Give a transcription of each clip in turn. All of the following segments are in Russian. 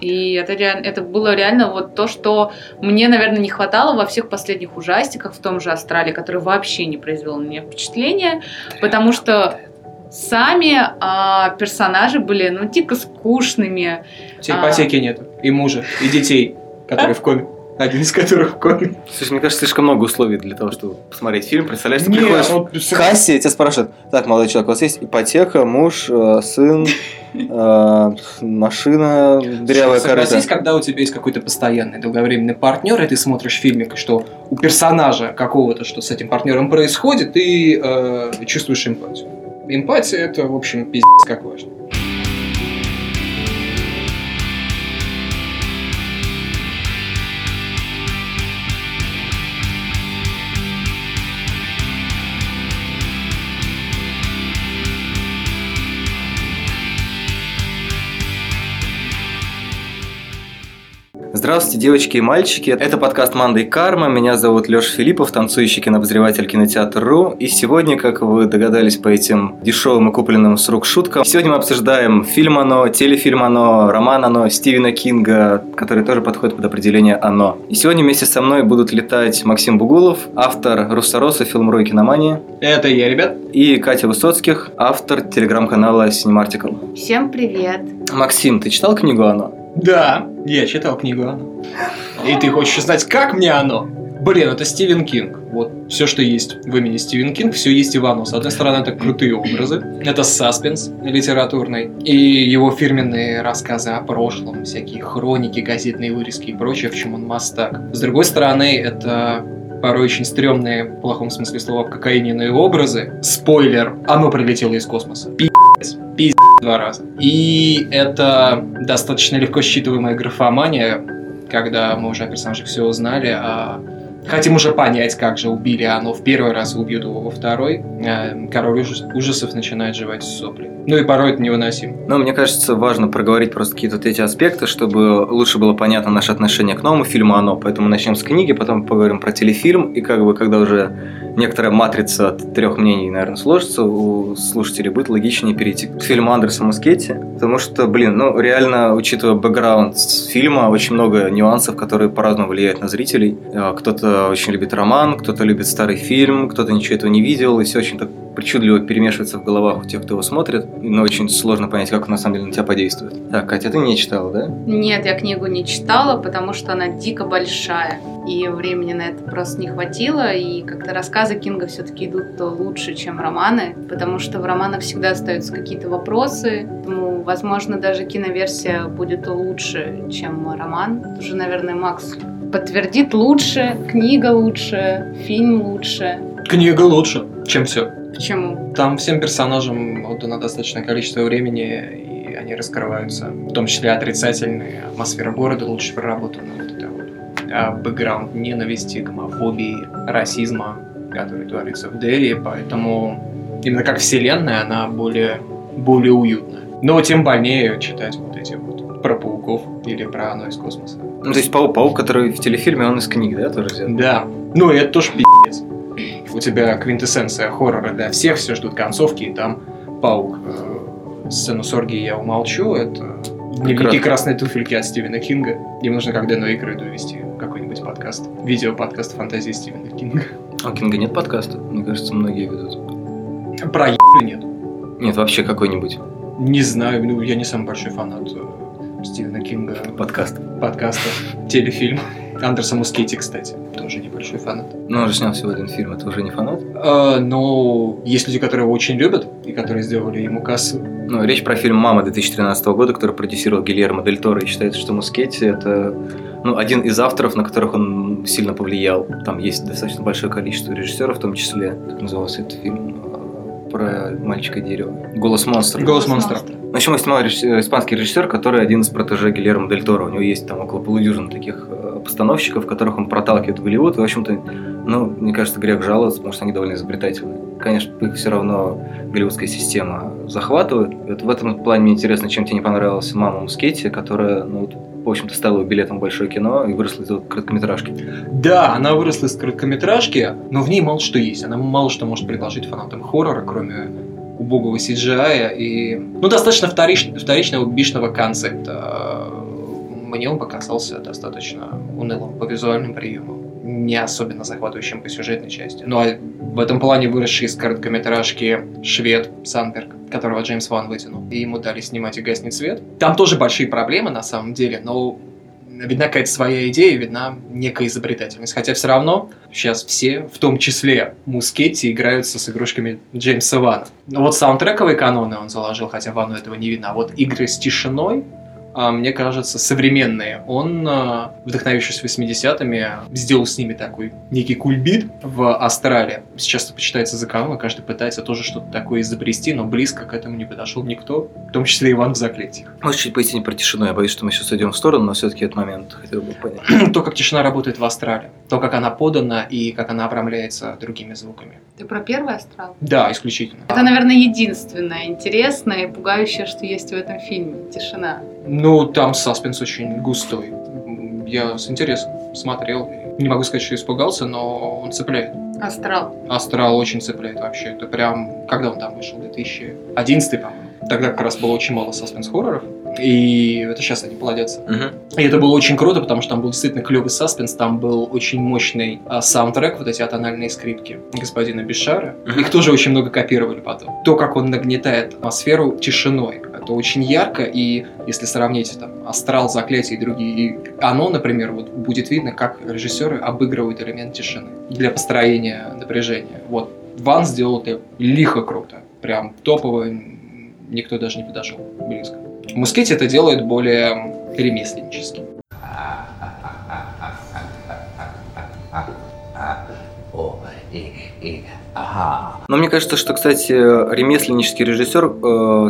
И это, реально, это было реально вот то, что мне, наверное, не хватало во всех последних ужастиках, в том же «Астрале», который вообще не произвел на меня впечатления, потому что сами а, персонажи были, ну, дико скучными. У тебя ипотеки а... нет, и мужа, и детей, которые в коме один из которых комик. Слушай, мне кажется, слишком много условий для того, чтобы посмотреть фильм. Представляешь, ты приходишь вот... в кассе, тебя спрашивают, так, молодой человек, у вас есть ипотека, муж, э, сын, э, машина, дырявая корыта. Согласись, когда у тебя есть какой-то постоянный долговременный партнер, и ты смотришь фильмик, что у персонажа какого-то, что с этим партнером происходит, ты э, чувствуешь эмпатию. Эмпатия это, в общем, пиздец как важно. Здравствуйте, девочки и мальчики. Это подкаст «Манда и карма». Меня зовут Леша Филиппов, танцующий кинообозреватель кинотеатр.ру. И сегодня, как вы догадались по этим дешевым и купленным с рук шуткам, сегодня мы обсуждаем фильм «Оно», телефильм «Оно», роман «Оно» Стивена Кинга, который тоже подходит под определение «Оно». И сегодня вместе со мной будут летать Максим Бугулов, автор «Руссороса», фильм «Рой киномании». Это я, ребят. И Катя Высоцких, автор телеграм-канала Cinemarticle. Всем привет. Максим, ты читал книгу «Оно»? Да, я читал книгу «Оно». И ты хочешь знать, как мне оно? Блин, это Стивен Кинг. Вот все, что есть в имени Стивен Кинг, все есть и в оно. С одной стороны, это крутые образы, это саспенс литературный, и его фирменные рассказы о прошлом, всякие хроники, газетные вырезки и прочее, в чем он мастак. С другой стороны, это порой очень стрёмные, в плохом смысле слова, кокаиненные образы. Спойлер, оно прилетело из космоса. Пиздец. Два раза. И это достаточно легко считываемая графомания, когда мы уже о персонажах все узнали, а Хотим уже понять, как же убили оно в первый раз, убьют его во второй. Э, король ужасов начинает жевать сопли. Ну и порой это невыносимо. Ну, мне кажется, важно проговорить просто какие-то вот эти аспекты, чтобы лучше было понятно наше отношение к новому фильму «Оно». Поэтому начнем с книги, потом поговорим про телефильм. И как бы, когда уже некоторая матрица от трех мнений, наверное, сложится, у слушателей будет логичнее перейти к фильму Андреса Мускетти. Потому что, блин, ну, реально, учитывая бэкграунд фильма, очень много нюансов, которые по-разному влияют на зрителей. Э, кто-то очень любит роман, кто-то любит старый фильм, кто-то ничего этого не видел, и все очень так причудливо перемешивается в головах у тех, кто его смотрит, но очень сложно понять, как он на самом деле на тебя подействует. Так, Катя, ты не читала, да? Нет, я книгу не читала, потому что она дико большая, и времени на это просто не хватило, и как-то рассказы Кинга все-таки идут лучше, чем романы, потому что в романах всегда остаются какие-то вопросы, поэтому, возможно, даже киноверсия будет лучше, чем роман. Тут уже, наверное, Макс подтвердит лучше, книга лучше, фильм лучше. Книга лучше, чем все. Почему? Там всем персонажам отдано достаточное количество времени, и они раскрываются. В том числе отрицательные. Атмосфера города лучше проработана. Вот это вот. А бэкграунд ненависти, гомофобии, расизма, который творится в Дерри, поэтому именно как вселенная, она более, более уютная. Но тем больнее читать вот эти вот про пауков или про оно из космоса. Ну, то есть паук, паук, который в телефильме, он из книг, да, тоже взят? Да. Ну, это тоже пиздец у тебя квинтэссенция хоррора для всех, все ждут концовки, и там паук. Э, сцену с оргией я умолчу, это дневники красной туфельки от Стивена Кинга. Им нужно как Дэну Эйкройду вести какой-нибудь подкаст. Видео-подкаст фантазии Стивена Кинга. А у Кинга нет подкаста? Мне кажется, многие ведут. Про нет. Нет, вообще какой-нибудь. Не знаю, ну я не самый большой фанат э, Стивена Кинга. Подкаст. Подкаста. Телефильм. Андерса Мускетти, кстати, тоже небольшой фанат. Ну, он же снял всего один фильм, это уже не фанат? А, но есть люди, которые его очень любят и которые сделали ему кассу. Ну, речь про фильм «Мама» 2013 года, который продюсировал Гильермо Дель Торо, и считается, что Мускетти – это ну, один из авторов, на которых он сильно повлиял. Там есть достаточно большое количество режиссеров, в том числе, как назывался этот фильм, про мальчика дерева. Голос монстра. Голос монстра. В общем, снимал испанский режиссер, который один из протеже Гильермо Дель Торо. У него есть там около полудюжины таких э, постановщиков, которых он проталкивает в Голливуд. И, в общем-то, ну, мне кажется, грех жаловаться, потому что они довольно изобретательны. Конечно, их все равно голливудская система захватывает. Вот в этом плане мне интересно, чем тебе не понравилась «Мама Мускетти», которая, ну, в общем-то, стала билетом в большое кино и выросла из короткометражки. Да, она выросла из короткометражки, но в ней мало что есть. Она мало что может предложить фанатам хоррора, кроме убогого CGI и, ну, достаточно вторич, вторичного бишного концепта. Мне он показался достаточно унылым по визуальным приемам не особенно захватывающим по сюжетной части. Ну а в этом плане выросший из короткометражки швед Санберг, которого Джеймс Ван вытянул, и ему дали снимать «И гаснет свет». Там тоже большие проблемы на самом деле, но видна какая-то своя идея, видна некая изобретательность. Хотя все равно сейчас все, в том числе Мускетти, играются с игрушками Джеймса Вана. Но вот саундтрековые каноны он заложил, хотя Вану этого не видно. А вот игры с тишиной, мне кажется, современные. Он, а, вдохновившись 80-ми, сделал с ними такой некий кульбит в Астрале. Сейчас это почитается за канон, каждый пытается тоже что-то такое изобрести, но близко к этому не подошел никто, в том числе Иван в заклятиях. Можешь чуть пояснить про тишину? Я боюсь, что мы сейчас уйдем в сторону, но все-таки этот момент хотел бы понять. то, как тишина работает в Астрале, то, как она подана и как она обрамляется другими звуками. Ты про первый астрал? Да, исключительно. Это, наверное, единственное интересное и пугающее, что есть в этом фильме. Тишина. Ну, там саспенс очень густой. Я с интересом смотрел. Не могу сказать, что испугался, но он цепляет. Астрал. Астрал очень цепляет вообще. Это прям... Когда он там вышел? 2011, по-моему. Тогда как раз было очень мало саспенс-хорроров. И это сейчас они плодятся. Угу. И это было очень круто, потому что там был действительно клевый саспенс, там был очень мощный а, саундтрек, вот эти атональные скрипки господина Бишара. Мгм. Их тоже очень много копировали потом. То, как он нагнетает атмосферу тишиной, это очень ярко, и если сравнить там Астрал, Заклятие и другие, и оно, например, вот будет видно, как режиссеры обыгрывают элемент тишины для построения напряжения. Вот Ван сделал это лихо круто, прям топово, никто даже не подошел близко. Мускетти это делает более ремесленнически. Ага. Но мне кажется, что, кстати, ремесленнический режиссер э,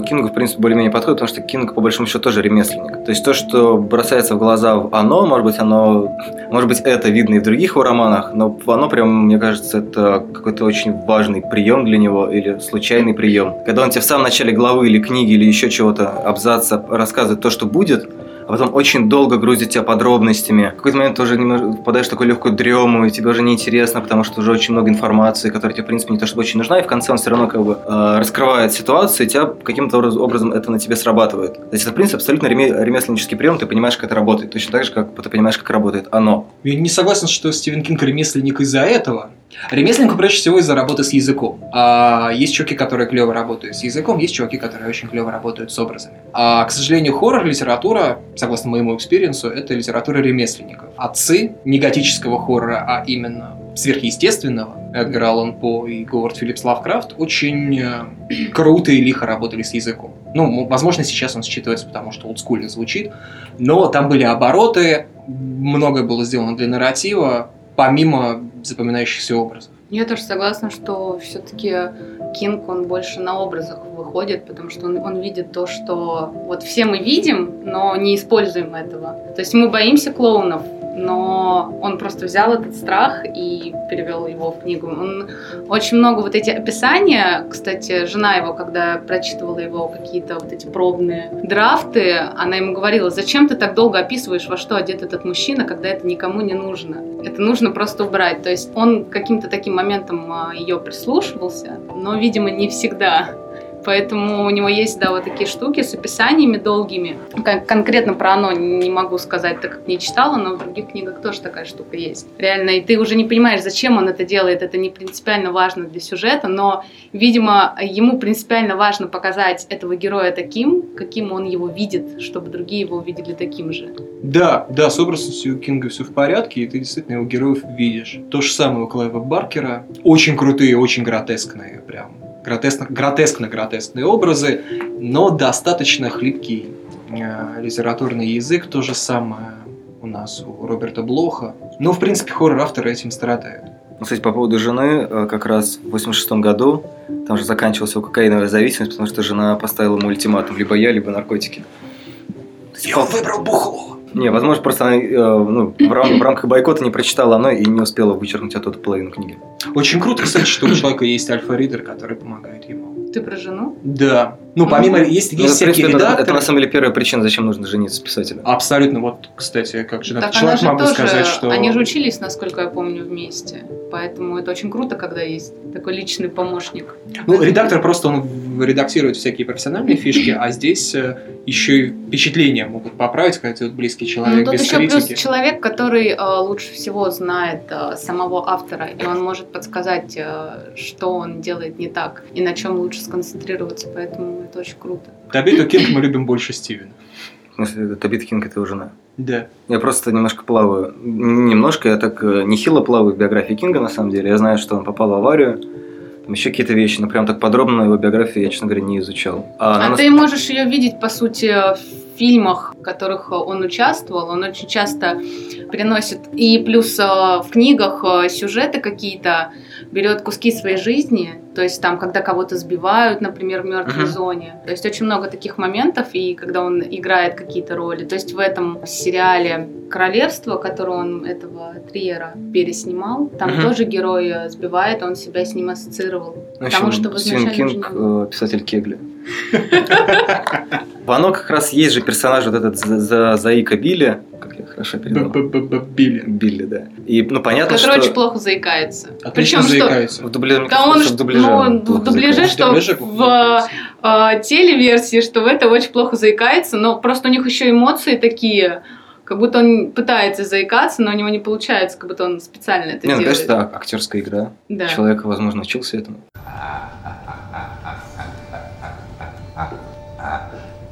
Кингу, в принципе, более-менее подходит, потому что Кинг, по большому счету, тоже ремесленник. То есть то, что бросается в глаза в «Оно», может быть, оно... Может быть, это видно и в других его романах, но «Оно» прям, мне кажется, это какой-то очень важный прием для него или случайный прием. Когда он тебе в самом начале главы или книги или еще чего-то, абзаца рассказывает то, что будет, а потом очень долго грузит тебя подробностями. В какой-то момент немного впадаешь в такую легкую дрему, и тебе уже неинтересно, потому что уже очень много информации, которая тебе, в принципе, не то чтобы очень нужна, и в конце он все равно как бы э, раскрывает ситуацию, и тебя каким-то образ- образом это на тебе срабатывает. То есть это, в принципе, абсолютно реме- ремесленнический прием, ты понимаешь, как это работает. Точно так же, как ты понимаешь, как работает оно. Я не согласен, что Стивен Кинг ремесленник из-за этого. Ремесленник прежде всего из-за работы с языком. А есть чуваки, которые клево работают с языком, есть чуваки, которые очень клево работают с образами. А, к сожалению, хоррор-литература, согласно моему экспириенсу, это литература ремесленников. Отцы не готического хоррора, а именно сверхъестественного, Эдгар Аллан По и Говард Филлипс Лавкрафт, очень э, круто и лихо работали с языком. Ну, возможно, сейчас он считывается, потому что олдскульно звучит, но там были обороты, многое было сделано для нарратива, помимо запоминающихся образов. Я тоже согласна, что все-таки Кинг, он больше на образах выходит, потому что он, он видит то, что вот все мы видим, но не используем этого. То есть мы боимся клоунов, но он просто взял этот страх и перевел его в книгу. Он очень много вот эти описания, кстати, жена его, когда прочитывала его какие-то вот эти пробные драфты, она ему говорила, зачем ты так долго описываешь, во что одет этот мужчина, когда это никому не нужно. Это нужно просто убрать. То есть он каким-то таким моментом а, ее прислушивался, но, видимо, не всегда. Поэтому у него есть, да, вот такие штуки с описаниями долгими. Кон- конкретно про оно не могу сказать, так как не читала, но в других книгах тоже такая штука есть. Реально, и ты уже не понимаешь, зачем он это делает, это не принципиально важно для сюжета, но, видимо, ему принципиально важно показать этого героя таким, каким он его видит, чтобы другие его увидели таким же. Да, да, с образностью Кинга все в порядке, и ты действительно его героев видишь. То же самое у Клайва Баркера. Очень крутые, очень гротескные, прям. Гротескно, гротескно-гротескные образы, но достаточно хлипкий э, литературный язык. То же самое у нас у Роберта Блоха. Но, в принципе, хоррор-авторы этим страдают. Ну, Кстати, по поводу жены, э, как раз в 86 году там же заканчивалась его кокаиновая зависимость, потому что жена поставила ему ультиматум либо я, либо наркотики. Пол- выбрал бухло. Не, возможно, просто она э, ну, в, рам- в рамках бойкота не прочитала оно и не успела вычеркнуть оттуда половину книги. Очень круто, кстати, что у человека есть альфа-ридер, который помогает ему. Ты про жену? Да. Ну, помимо... Ну, Есть, Ну, есть в принципе, всякие это, редакторы. это на самом деле первая причина, зачем нужно жениться с писателем. Абсолютно. Вот, кстати, как же Так человек же могу тоже, сказать, что... они же учились, насколько я помню, вместе. Поэтому это очень круто, когда есть такой личный помощник. Ну, редактор просто он редактирует всякие профессиональные фишки, а здесь э, еще и впечатления могут поправить, когда ты вот близкий Ну, человек тут без еще плюс человек, который э, лучше всего знает э, самого автора, и он может подсказать, э, что он делает не так, и на чем лучше сконцентрироваться, поэтому это очень круто. Табиту Кинг мы любим больше Стивена. В смысле, Табит Кинг это его жена. Да. Я просто немножко плаваю. Немножко, я так э, нехило плаваю в биографии Кинга, на самом деле. Я знаю, что он попал в аварию. Там еще какие-то вещи, но прям так подробно его биографию я, честно говоря, не изучал. А, она нас- ты можешь ее видеть, по сути, в фильмах, в которых он участвовал. Он очень часто приносит и плюс э, в книгах э, сюжеты какие-то, берет куски своей жизни, то есть там, когда кого-то сбивают, например, в мертвой Мгм. зоне. То есть очень много таких моментов, и когда он играет какие-то роли. То есть в этом сериале «Королевство», который он этого Триера переснимал, там Мгм. тоже герой сбивает, он себя с ним ассоциировал. Ну, в Потому что Стивен Кинг, не э, писатель Кегли. В «Оно» как раз есть же персонаж вот этот За- За- Заика Билли, хорошо передал. Б-б-б-б-Билли. Билли, да. И, ну, понятно, который что... очень плохо заикается. Отлично Причем что заикается. В дубляже, Да он что в дубляже. ну, он в дубляже что Дубляже в э, телеверсии, что в это очень плохо заикается, но просто у них еще эмоции такие, как будто он пытается заикаться, но у него не получается, как будто он специально это Не, ну, делает. конечно, это актерская игра. Да. Человек, возможно, учился этому.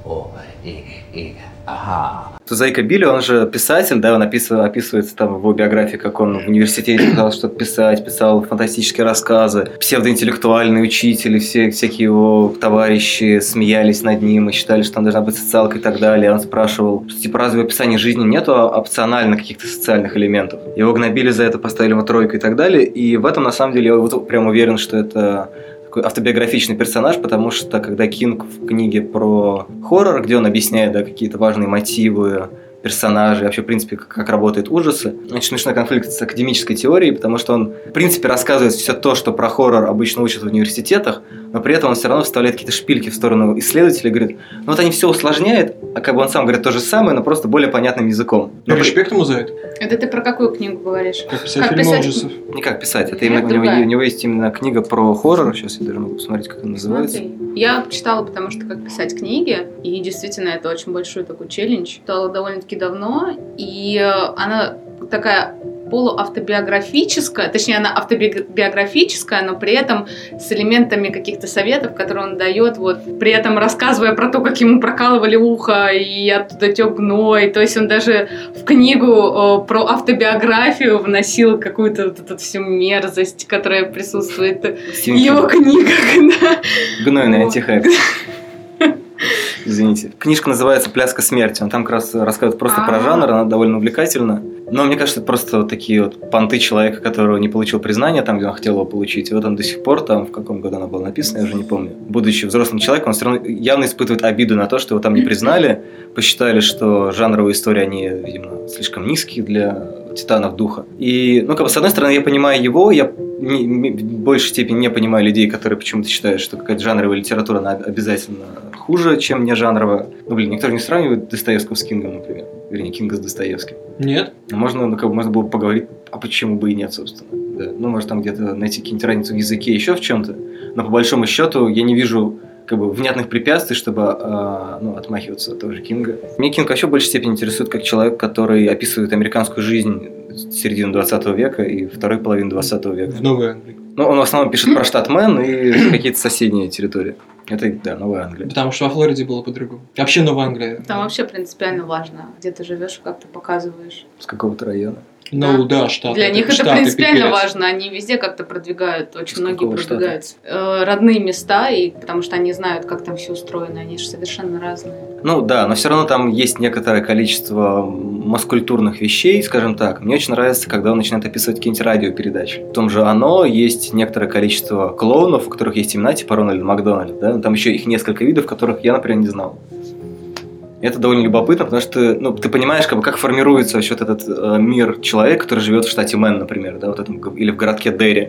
О, и, и, ага. Зайка Билли, он же писатель, да, он описыв- описывается там в его биографии, как он в университете пытался что-то писать, писал фантастические рассказы, псевдоинтеллектуальный учитель, все, всякие его товарищи смеялись над ним и считали, что он должна быть социалка и так далее. Он спрашивал, что типа разве в описании жизни нету опционально каких-то социальных элементов? Его гнобили за это, поставили ему тройку и так далее, и в этом на самом деле я вот прям уверен, что это такой автобиографичный персонаж, потому что когда Кинг в книге про хоррор, где он объясняет да, какие-то важные мотивы персонажей, вообще, в принципе, как, как работают ужасы. Очень смешной конфликт с академической теорией, потому что он, в принципе, рассказывает все то, что про хоррор обычно учат в университетах, но при этом он все равно вставляет какие-то шпильки в сторону исследователей и говорит, ну вот они все усложняют, а как бы он сам говорит то же самое, но просто более понятным языком. Но при- Респект ему за это. Это ты про какую книгу говоришь? Как писать Как фильмы писать? ужасов. не как писать, это Нет, именно, у, него, у него есть именно книга про хоррор, сейчас я даже могу посмотреть, как она называется. Смотри, я читала, потому что как писать книги, и действительно это очень большой такой челлендж. Читала довольно-таки давно, и э, она такая полуавтобиографическая, точнее, она автобиографическая, но при этом с элементами каких-то советов, которые он дает, вот, при этом рассказывая про то, как ему прокалывали ухо, и оттуда тек гной, то есть он даже в книгу э, про автобиографию вносил какую-то вот эту всю мерзость, которая присутствует в Стивен его книгах, да. Гнойный Вот. антихайп. Извините. Книжка называется «Пляска смерти». Он там как раз рассказывает просто про А. жанр, она довольно увлекательна. Но мне кажется, это просто вот такие вот понты человека, которого не получил признания там, где он хотел его получить. И вот он до сих пор там, в каком году она была написана, я уже не помню. Будучи взрослым человеком, он все равно явно испытывает обиду на то, что его там не признали. Посчитали, что жанровые истории, они, видимо, слишком низкие для титанов духа. И, ну, как бы, с одной стороны, я понимаю его, я не- не- в большей степени не понимаю людей, которые почему-то считают, что какая-то жанровая литература, она обязательно хуже, чем не жанровая. Ну, блин, никто же не сравнивает Достоевского с Кингом, например. Вернее, Кинга с Достоевским. Нет? Можно, ну, как бы, можно было бы поговорить, а почему бы и нет, собственно. Да. Ну, может, там где-то найти какие-нибудь разницу в языке, еще в чем-то. Но по большому счету я не вижу как бы внятных препятствий, чтобы а, ну, отмахиваться от того же Кинга. Мне Кинг вообще в большей степени интересует как человек, который описывает американскую жизнь середины 20 века и второй половины 20 века. В Новой Англии. Ну, он в основном пишет про штат Мэн и какие-то соседние территории. Это, да, Новая Англия. Потому что во Флориде было по-другому. Вообще Новая Англия. Там вообще принципиально важно, где ты живешь, как ты показываешь. С какого-то района. Ну да, штаты. Для них это принципиально пипец. важно. Они везде как-то продвигают, очень С многие какого штата? Э, родные места, и потому что они знают, как там все устроено, они же совершенно разные. Ну да, но все равно там есть некоторое количество маскультурных вещей, скажем так. Мне очень нравится, когда он начинает описывать какие-нибудь радиопередачи. В том же «Оно» есть некоторое количество клоунов, у которых есть имена, типа Рональд Макдональд. Да? Там еще их несколько видов, которых я, например, не знал. Это довольно любопытно, потому что ну, ты понимаешь, как, бы, как формируется вообще вот этот э, мир человека, который живет в штате Мэн, например, да, вот этом, или в городке Дерри.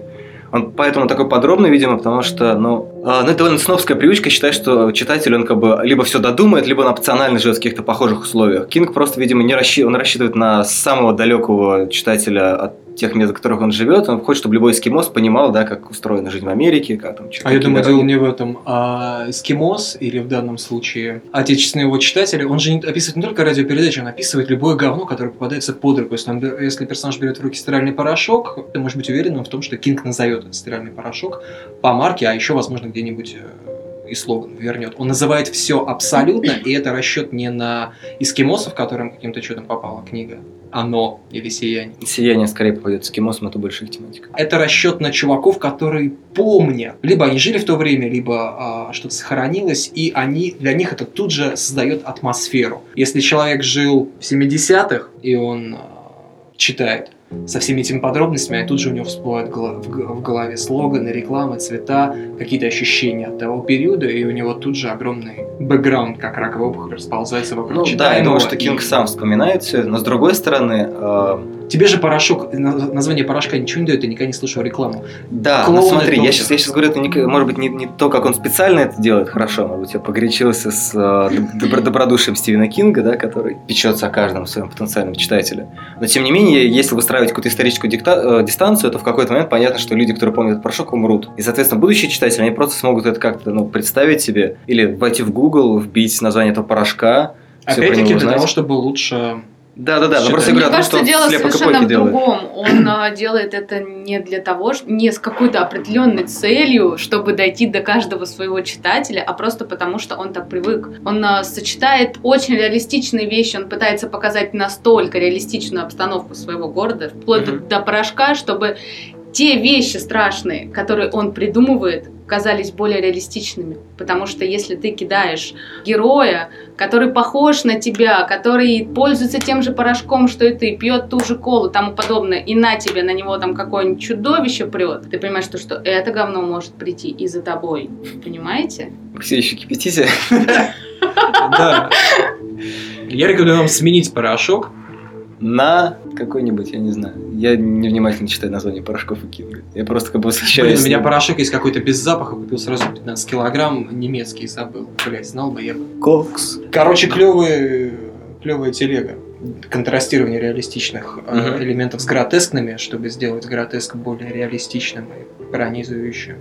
Он поэтому такой подробный, видимо, потому что, ну, э, ну это довольно снобская привычка считать, что читатель, он как бы либо все додумает, либо он опционально живет в каких-то похожих условиях. Кинг просто, видимо, не рассчитывает, он рассчитывает на самого далекого читателя от тех мест, в которых он живет, он хочет, чтобы любой эскимос понимал, да, как устроена жизнь в Америке, как там А я думаю, дело не в этом. А эскимос, или в данном случае отечественный его читатель, он же описывает не только радиопередачи, он описывает любое говно, которое попадается под руку. Если, он, если персонаж берет в руки стиральный порошок, ты можешь быть уверен в том, что Кинг назовет этот стиральный порошок по марке, а еще, возможно, где-нибудь э, и слоган вернет. Он называет все абсолютно, и это расчет не на эскимосов, которым каким-то чудом попала книга, оно или сияние. Сияние скорее попадет с кимосом, это больше их тематика. Это расчет на чуваков, которые помнят. Либо они жили в то время, либо а, что-то сохранилось, и они, для них это тут же создает атмосферу. Если человек жил в 70-х, и он а, читает со всеми этими подробностями, и тут же у него всплывают в голове слоганы, рекламы, цвета, какие-то ощущения от того периода, и у него тут же огромный бэкграунд, как раковая опухоль, расползается вокруг Ну да, я думаю, что Кинг и... сам вспоминает все, но с другой стороны, э, Тебе же порошок, название порошка ничего не дает, ты никогда не слышал рекламу. Да, ну смотри, я сейчас, я сейчас говорю, это не, может быть не, не то, как он специально это делает, хорошо, может быть, я погорячился с э, добро, добродушием Стивена Кинга, да, который печется о каждом своем потенциальном читателе. Но тем не менее, если выстраивать какую-то историческую дикта, э, дистанцию, то в какой-то момент понятно, что люди, которые помнят этот порошок, умрут. И, соответственно, будущие читатели, они просто смогут это как-то ну, представить себе или войти в Google, вбить название этого порошка, Опять-таки для того, чтобы лучше да, да, да. Но просто Мне кажется, том, дело совершенно в другом. Он а, делает это не для того, не с какой-то определенной целью, чтобы дойти до каждого своего читателя, а просто потому, что он так привык. Он а, сочетает очень реалистичные вещи, он пытается показать настолько реалистичную обстановку своего города, вплоть mm-hmm. до порошка, чтобы те вещи страшные, которые он придумывает, казались более реалистичными. Потому что если ты кидаешь героя, который похож на тебя, который пользуется тем же порошком, что и ты, пьет ту же колу и тому подобное, и на тебе, на него там какое-нибудь чудовище прет, ты понимаешь, что, что это говно может прийти и за тобой. Понимаете? Вы все еще кипятите? Да. Я рекомендую вам сменить порошок на какой-нибудь, я не знаю. Я невнимательно читаю название порошков и кинга. Я просто как бы восхищаюсь. Блин, у меня порошок есть какой-то без запаха, купил сразу 15 килограмм, немецкий забыл. Блять, знал бы я бы. Кокс. Короче, клевые, клевая телега. Контрастирование реалистичных угу. элементов с гротескными, чтобы сделать гротеск более реалистичным и пронизывающим.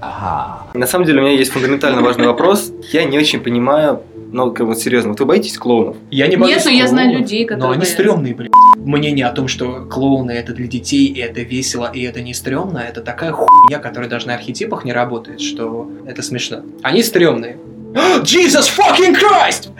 Ага. На самом деле у меня есть фундаментально важный вопрос. Я не очень понимаю, ну, как вот серьезно, вот вы боитесь клоунов? Я не боюсь Нет, но я знаю людей, которые Но они боятся. стрёмные, блядь. Мнение о том, что клоуны это для детей, и это весело, и это не стрёмно, это такая хуйня, которая даже на архетипах не работает, что это смешно. Они стрёмные. Jesus fucking Christ!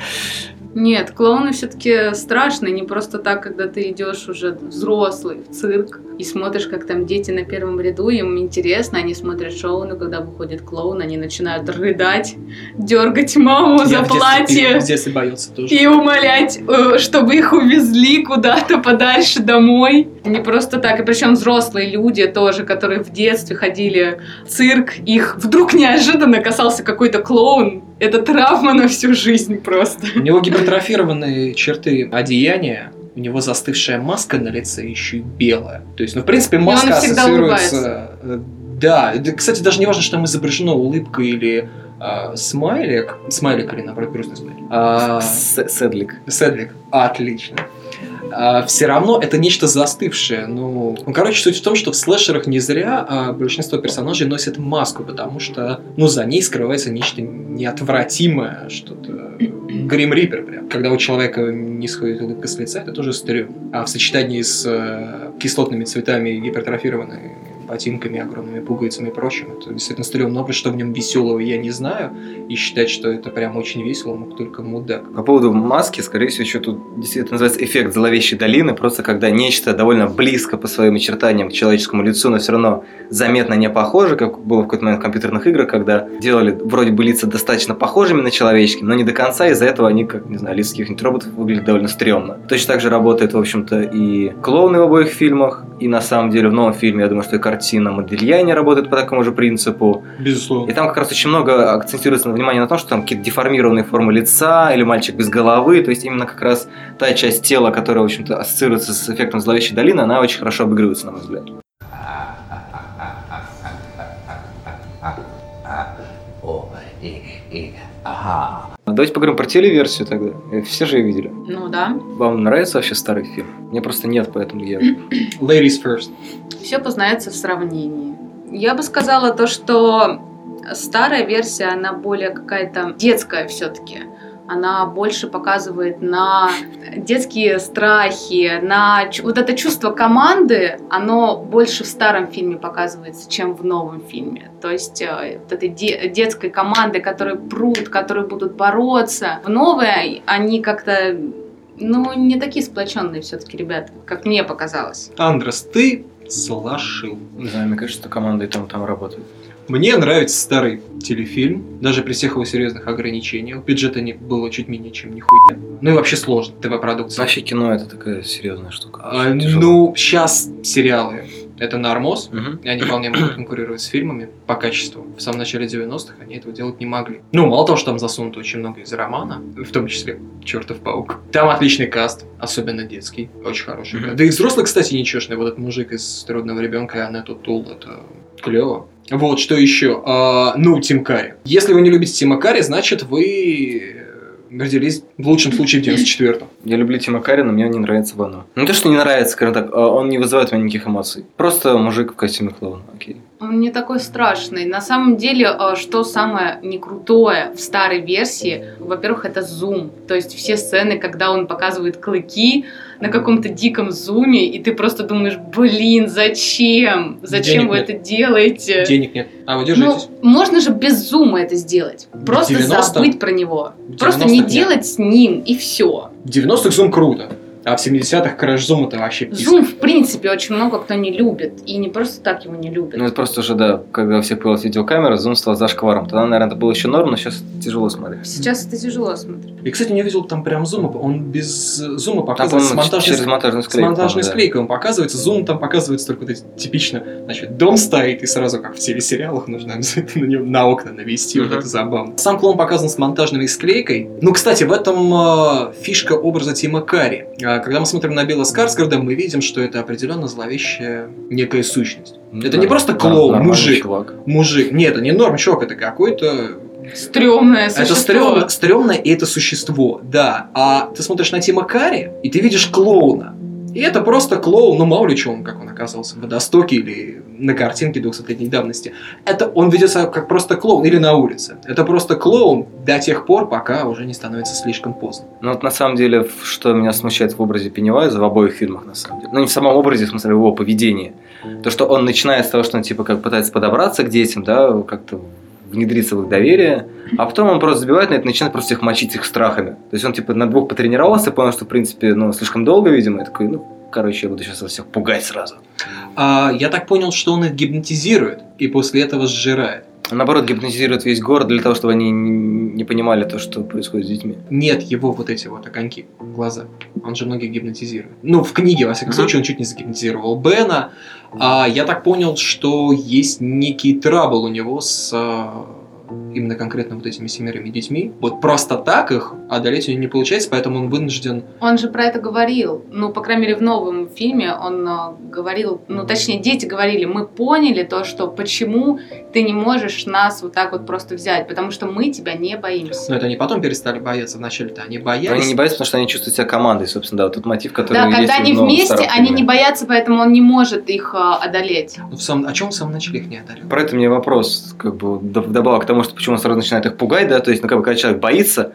Нет, клоуны все-таки страшные, не просто так, когда ты идешь уже взрослый в цирк и смотришь, как там дети на первом ряду, им интересно, они смотрят шоу, но когда выходит клоун, они начинают рыдать, дергать маму Я за в платье. В детстве боялся тоже. И умолять, э, чтобы их увезли куда-то подальше домой. Не просто так, и причем взрослые люди тоже, которые в детстве ходили в цирк, их вдруг неожиданно касался какой-то клоун, это травма на всю жизнь просто. У него гипертрофированные черты одеяния, у него застывшая маска на лице еще и белая. То есть, ну, в принципе, маска ассоциируется... Э, да, кстати, даже не важно, что там изображено улыбка или а, смайлик, смайлик или наоборот грустный смайлик. А, Седлик. Седлик, отлично а, все равно это нечто застывшее. Ну, ну, короче, суть в том, что в слэшерах не зря а, большинство персонажей носят маску, потому что, ну, за ней скрывается нечто неотвратимое, что-то Грим Риппер прям. Когда у человека не сходит улыбка с лица, это тоже стрём. А в сочетании с э, кислотными цветами и гипертрофированной ботинками, огромными пуговицами и прочим. Это действительно стрёмно, но что в нем веселого я не знаю. И считать, что это прям очень весело, мог только мудак. По поводу маски, скорее всего, еще тут действительно называется эффект зловещей долины, просто когда нечто довольно близко по своим очертаниям к человеческому лицу, но все равно заметно не похоже, как было в какой-то момент в компьютерных играх, когда делали вроде бы лица достаточно похожими на человеческие, но не до конца, из-за этого они, как, не знаю, лица каких-нибудь роботов выглядят довольно стрёмно. Точно так же работает, в общем-то, и клоуны в обоих фильмах, и на самом деле в новом фильме, я думаю, что и картина картина Модельяне работает по такому же принципу. Безусловно. И там как раз очень много акцентируется на внимание на том, что там какие-то деформированные формы лица или мальчик без головы. То есть именно как раз та часть тела, которая, в общем-то, ассоциируется с эффектом зловещей долины, она очень хорошо обыгрывается, на мой взгляд. Ага. Давайте поговорим про телеверсию тогда. Э, Все же ее видели. Ну да. Вам нравится вообще старый фильм? Мне просто нет, поэтому я... Ladies first. Все познается в сравнении. Я бы сказала то, что старая версия, она более какая-то детская все-таки. Она больше показывает на детские страхи, на вот это чувство команды, оно больше в старом фильме показывается, чем в новом фильме. То есть э, вот этой де- детской команды, которые прут, которые будут бороться. В новой они как-то, ну, не такие сплоченные все-таки ребята, как мне показалось. Андрес, ты слашил. Не знаю, мне кажется, что команда и там, там работает. Мне нравится старый телефильм, даже при всех его серьезных ограничениях. Бюджета не было чуть менее, чем нихуя. Ну и вообще сложно, ТВ-продукция. Вообще кино это такая серьезная штука. А, Тяжело. ну, сейчас сериалы. Это нормоз, Мгм. и они вполне могут конкурировать с фильмами по качеству. В самом начале 90-х они этого делать не могли. Ну, мало того, что там засунуто очень много из романа, в том числе «Чертов паук». Там отличный каст, особенно детский, очень хороший. Мгм. Да и взрослый, кстати, ничешный. Вот этот мужик из «Трудного ребенка» и Аннету Тул, это клево. Вот, что еще? А, ну, Тим Карри. Если вы не любите Тима Карри, значит, вы э, родились в лучшем случае в 94-м. Я люблю Тима Карри, но мне не нравится Вано. Ну, то, что не нравится, скажем так, а он не вызывает у меня никаких эмоций. Просто мужик в костюме клоуна, окей. Он не такой страшный. На самом деле, э, что самое не крутое в старой версии, во-первых, это зум. То есть все сцены, когда он показывает клыки на каком-то диком зуме, и ты просто думаешь, блин, зачем? Зачем Денег вы нет. это делаете? Денег нет. А вы Ну, держитесь? можно же без зума это сделать. Просто 90-м? забыть про него. Просто не 90-х нет. делать с ним, и все. В 90-х зум круто. А в 70-х crash zoom это вообще пиздец. Зум, в принципе, очень много кто не любит. И не просто так его не любят. Ну, это просто уже, да, когда у всех появилась видеокамера, зум стал зашкваром. Тогда, наверное, это было еще норм, но сейчас тяжело смотреть. Сейчас это тяжело смотреть. И, кстати, не видел там прям зума. Он без зума Там, показывается с по-моему, монтажной, через монтажную с склейку. монтажной по-моему, да. склейкой. Он показывается, зум там показывается только вот эти типично, значит, дом стоит, и сразу, как в телесериалах, нужно обязательно на, него, на окна навести, вот Мгм. это забавно. Сам клон показан с монтажной склейкой. Ну, кстати, в этом э, фишка образа Тима Карри. Когда мы смотрим на Билла Скарсгарда, мы видим, что это определенно зловещая некая сущность. Ну, Это да. не просто Да, клоун, нормальный мужик. чувак. Мужик. Нет, это не норм чувак, это какой-то Стрёмное существо. Это стрёмно, стрёмное, и это существо, да. А ты смотришь на Тима Карри, и ты видишь клоуна. И это просто клоун, ну мало ли что он, как он оказался в водостоке или на картинке 200-летней давности. Это он ведет себя как просто клоун или на улице. Это просто клоун до тех пор, пока уже не становится слишком поздно. Ну вот на самом деле, в- что меня смущает в образе Пеннивайза в обоих фильмах, на самом деле. Ну не в самом образе, в смысле его поведения. То, что он начинает с того, что он типа как пытается подобраться к детям, да, как-то внедриться в их доверие, а потом он просто забивает на это начинает просто их мочить их страхами. То есть он типа на двух потренировался, понял, что в принципе, ну, слишком долго, видимо, и такой, ну, короче, я буду сейчас всех пугать сразу. А, я так понял, что он их гипнотизирует и после этого сжирает. Наоборот, гипнотизирует весь город для того, чтобы они не понимали то, что происходит с детьми. Нет его вот эти вот огоньки в глазах. Он же многих гипнотизирует. Ну, в книге, во всяком Мгм. случае, он чуть не загипнотизировал Бена. А я так понял, что есть некий трабл у него с а, именно конкретно вот этими семерыми детьми. Вот просто так их одолеть у него не получается, поэтому он вынужден... Он же про это говорил. Ну, по крайней мере, в новом фильме он э, говорил, ну, точнее, дети говорили, мы поняли то, что почему ты не можешь нас вот так вот просто взять, потому что мы тебя не боимся. Но это они потом перестали бояться, вначале-то они Но боялись. они не боятся, потому что они чувствуют себя командой, собственно, да, вот тот мотив, который Да, когда они вместе, они фильме. не боятся, поэтому он не может их э, одолеть. Ну, в самом... О чем в самом начале их не одолел? Про это у меня вопрос, как бы, вд- вдобавок к тому, что почему он сразу начинает их пугать, да, то есть, ну, как бы, когда человек боится,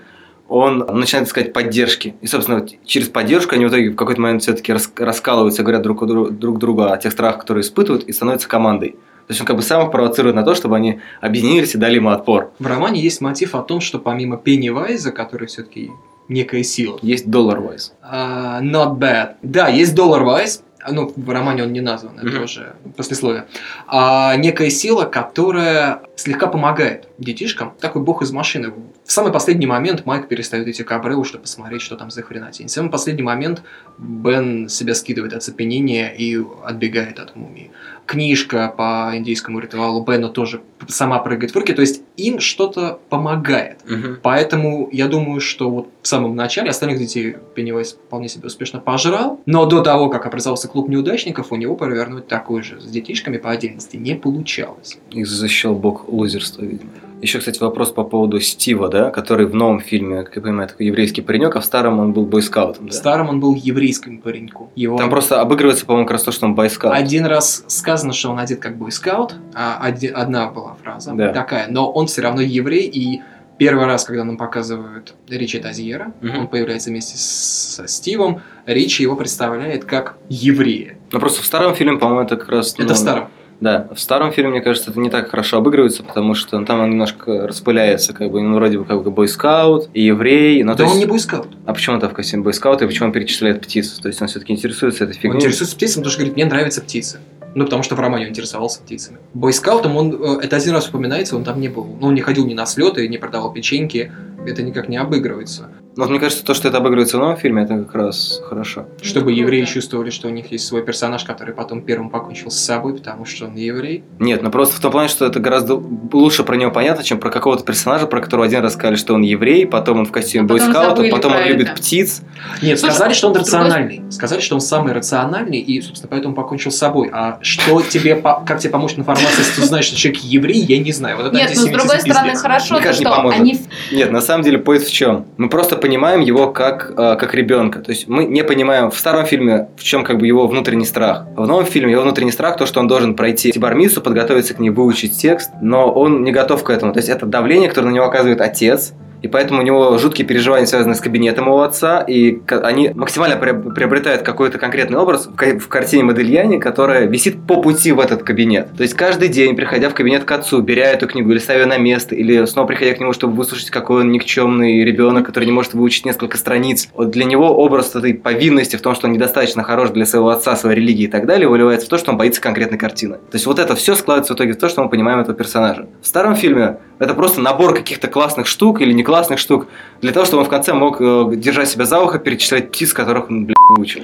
он начинает искать поддержки. И, собственно, вот через поддержку они в итоге в какой-то момент все-таки раскалываются, говорят друг, друг другу о тех страхах, которые испытывают, и становятся командой. То есть он как бы сам их провоцирует на то, чтобы они объединились и дали ему отпор. В романе есть мотив о том, что помимо Пеннивайза, который все-таки некая сила, Есть доллар Вайс. А, not bad. Да, есть доллар Вайс. Ну, в романе он не назван, это Мгм. уже послесловие. А, некая сила, которая слегка помогает детишкам. Такой бог из машины. В самый последний момент Майк перестает идти к обрыву, чтобы посмотреть, что там за хренотень. В самый последний момент Бен себя скидывает оцепенение и отбегает от мумии. Книжка по индийскому ритуалу Бена тоже сама прыгает в руки. То есть им что-то помогает. Мгм. Поэтому я думаю, что вот в самом начале остальных детей Пеннивайз вполне себе успешно пожрал. Но до того, как образовался клуб неудачников, у него провернуть такой же с детишками по отдельности не получалось. Их защищал бог лузерства, видимо. Еще, кстати, вопрос по поводу Стива, да, который в новом фильме, как я понимаю, такой еврейский паренек, а в старом он был бойскаутом, В да? старом он был еврейским пареньком. Его Там просто обыгрывается, по-моему, как раз то, что он бойскаут. один раз сказано, что он одет как бойскаут, а оди- одна была фраза Да. такая, но он все равно еврей, и первый раз, когда нам показывают Ричи Тазьера, Мгм. он появляется вместе со Стивом, Ричи его представляет как еврея. Но просто в старом фильме, по-моему, это как раз... Это ну, в старом. Да, в старом фильме, мне кажется, это не так хорошо обыгрывается, потому что там он немножко распыляется, как бы, ну, вроде бы как бы бойскаут и еврей, ну, Да он есть... не бойскаут. А почему он там в костюме бойскаута и почему он перечисляет птиц? То есть он все-таки интересуется этой Он фигней? интересуется птицами, потому что говорит, мне нравятся птицы. Ну, потому что в романе он интересовался птицами. Бойскаутом он, э, это один раз упоминается, он там не был. Ну, он не ходил ни на слеты, не продавал печеньки. Это никак не обыгрывается. Ну, Вот мне кажется, то, что это обыгрывается в новом фильме, это как раз хорошо. Чтобы Ну, евреи круто. чувствовали, что у них есть свой персонаж, который потом первым покончил с собой, потому что он еврей. Нет, ну просто в том плане, что это гораздо лучше про него понятно, чем про какого-то персонажа, про которого один раз сказали, что он еврей, потом он в костюме А потом бойскаута, забыли потом он про любит это. птиц. Нет, Слушай, сказали, что он с другой рациональный. Сказали, что он самый рациональный, и, собственно, поэтому покончил с собой. А что тебе, как тебе поможет информация, если ты знаешь, что человек еврей, я не знаю. Вот это Нет, ну с другой стороны, хорошо, что они Нет, на самом деле поезд в чем? Мы просто понимаем его как, э, как ребенка. То есть мы не понимаем в старом фильме, в чем как бы его внутренний страх. В новом фильме его внутренний страх то, что он должен пройти бармису, подготовиться к ней, выучить текст, но он не готов к этому. То есть это давление, которое на него оказывает отец, и поэтому у него жуткие переживания, связанные с кабинетом его отца, и они максимально приоб- приобретают какой-то конкретный образ в картине Модельяне, которая висит по пути в этот кабинет. То есть каждый день, приходя в кабинет к отцу, беря эту книгу или ставя на место, или снова приходя к нему, чтобы выслушать, какой он никчемный ребенок, который не может выучить несколько страниц, вот для него образ этой повинности в том, что он недостаточно хорош для своего отца, своей религии и так далее, выливается в то, что он боится конкретной картины. То есть вот это все складывается в итоге в то, что мы понимаем этого персонажа. В старом фильме это просто набор каких-то классных штук или не классных штук для того, чтобы он в конце мог э, держать себя за ухо, перечислять птиц, которых он, блядь, выучил.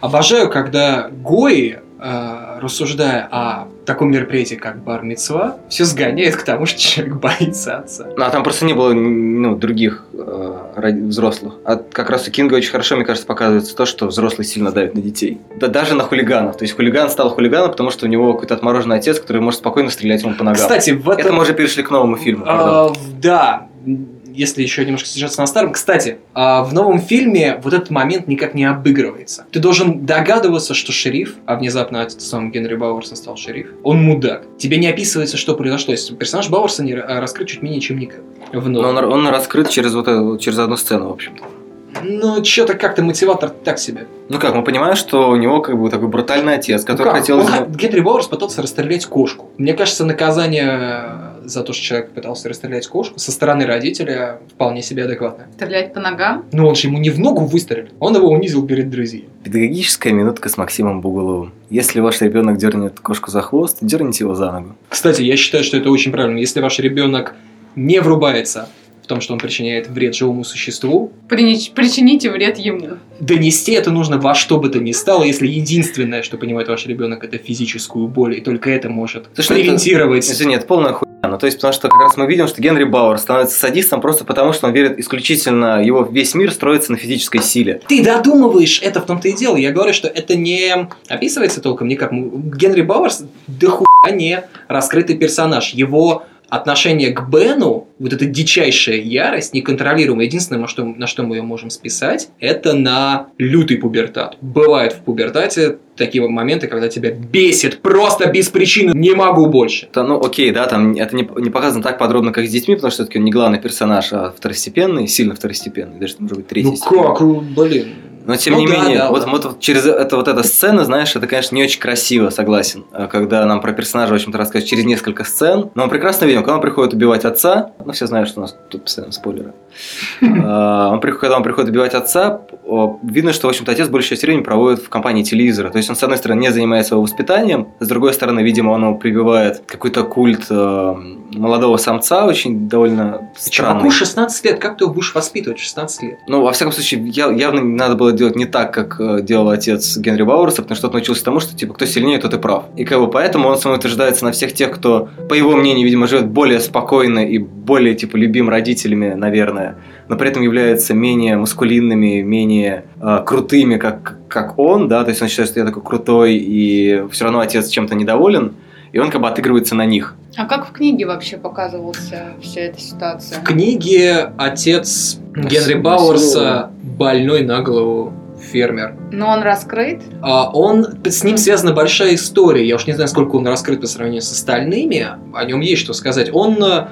Обожаю, когда Гои, рассуждая о таком мероприятии, как бар мицва, все сгоняет к тому, что человек боится отца. Ну, а там просто не было ну, других э, взрослых. А как раз у Кинга очень хорошо, мне кажется, показывается то, что взрослые сильно давят на детей. Да даже на хулиганов. То есть хулиган стал хулиганом, потому что у него какой-то отмороженный отец, который может спокойно стрелять ему по ногам. Кстати, в это этом... мы уже перешли к новому фильму. А, да, если еще немножко содержаться на старом. Кстати, а, в новом фильме вот этот момент никак не обыгрывается. Ты должен догадываться, что шериф, а внезапно этот сам Генри Бауэрсон стал шериф, он мудак. Тебе не описывается, что произошло. Персонаж ра- раскрыт чуть менее, чем никак. В Но он, он раскрыт через вот через одну сцену, в общем-то. Ну, что-то как-то мотиватор так себе. Ну как, мы понимаем, что у него как бы такой брутальный отец, Ну который как? хотел... Он Генри Бауэрс пытался расстрелять кошку. Мне кажется, наказание за то, что человек пытался расстрелять кошку со стороны родителя вполне себе адекватное. стрелять по ногам. Но он же ему не в ногу выстрелил, он его унизил перед друзьями. Педагогическая минутка с Максимом Бугуловым. Если ваш ребенок дернет кошку за хвост, дерните его за ногу. Кстати, я считаю, что это очень правильно. Если ваш ребенок не врубается в том, что он причиняет вред живому существу, Принич- причините вред ему. донести это нужно во что бы то ни стало, если единственное, что понимает ваш ребенок, это физическую боль, и только это может Слушай, ну это- превентировать. Это полная хуйня. Ну, то есть, потому что как раз мы видим, что Генри Бауэр становится садистом просто потому, что он верит исключительно, его весь мир строится на физической силе. Ты додумываешь, это в том-то и дело. Я говорю, что это не описывается толком никак. Генри Бауэрс да хуя не раскрытый персонаж. Его отношение к Бену, вот эта дичайшая ярость, неконтролируемая, единственное, на что, на что мы ее можем списать, это на лютый пубертат. Бывает в пубертате такие моменты, когда тебя бесит просто без причины, не могу больше. Это, ну, окей, да, там это не, не показано так подробно, как с детьми, потому что все-таки он не главный персонаж, а второстепенный, сильно второстепенный, даже, может быть, третий. Ну как, блин. Но тем Ну не да, менее, да, вот, да. вот, вот через это вот эта сцена, знаешь, это, конечно, не очень красиво, согласен. А Когда нам про персонажа, в общем-то, рассказывают через несколько сцен. Но мы прекрасно видим, когда он приходит убивать отца, ну, все знают, что у нас тут постоянно спойлеры. А, он приходит, когда он приходит убивать отца, видно, что, в общем-то, отец большую часть времени проводит в компании телевизора. То есть он, с одной стороны, не занимается его воспитанием, с другой стороны, видимо, он его прививает какой-то культ э, молодого самца, очень довольно странный. Чуваку 16 лет, как ты его будешь воспитывать в 16 лет? Ну, во всяком случае, явно не надо было делать не так, как э, делал отец Генри Бауэрса, потому что он научился тому, что, типа, кто сильнее, тот и прав. И как бы поэтому он самоутверждается на всех тех, кто, по его мнению, видимо, живет более спокойно и более, типа, любим родителями, наверное, но при этом является менее маскулинными, менее э, крутыми, как, как он, да, то есть он считает, что я такой крутой, и все равно отец чем-то недоволен, и он как бы отыгрывается на них. А как в книге вообще показывался вся эта ситуация? В книге отец Генри Бауэрса больной на голову фермер. Но он раскрыт? А Он, с ним связана большая история. Я уж не знаю, сколько он раскрыт по сравнению с остальными. О нем есть что сказать. Он э,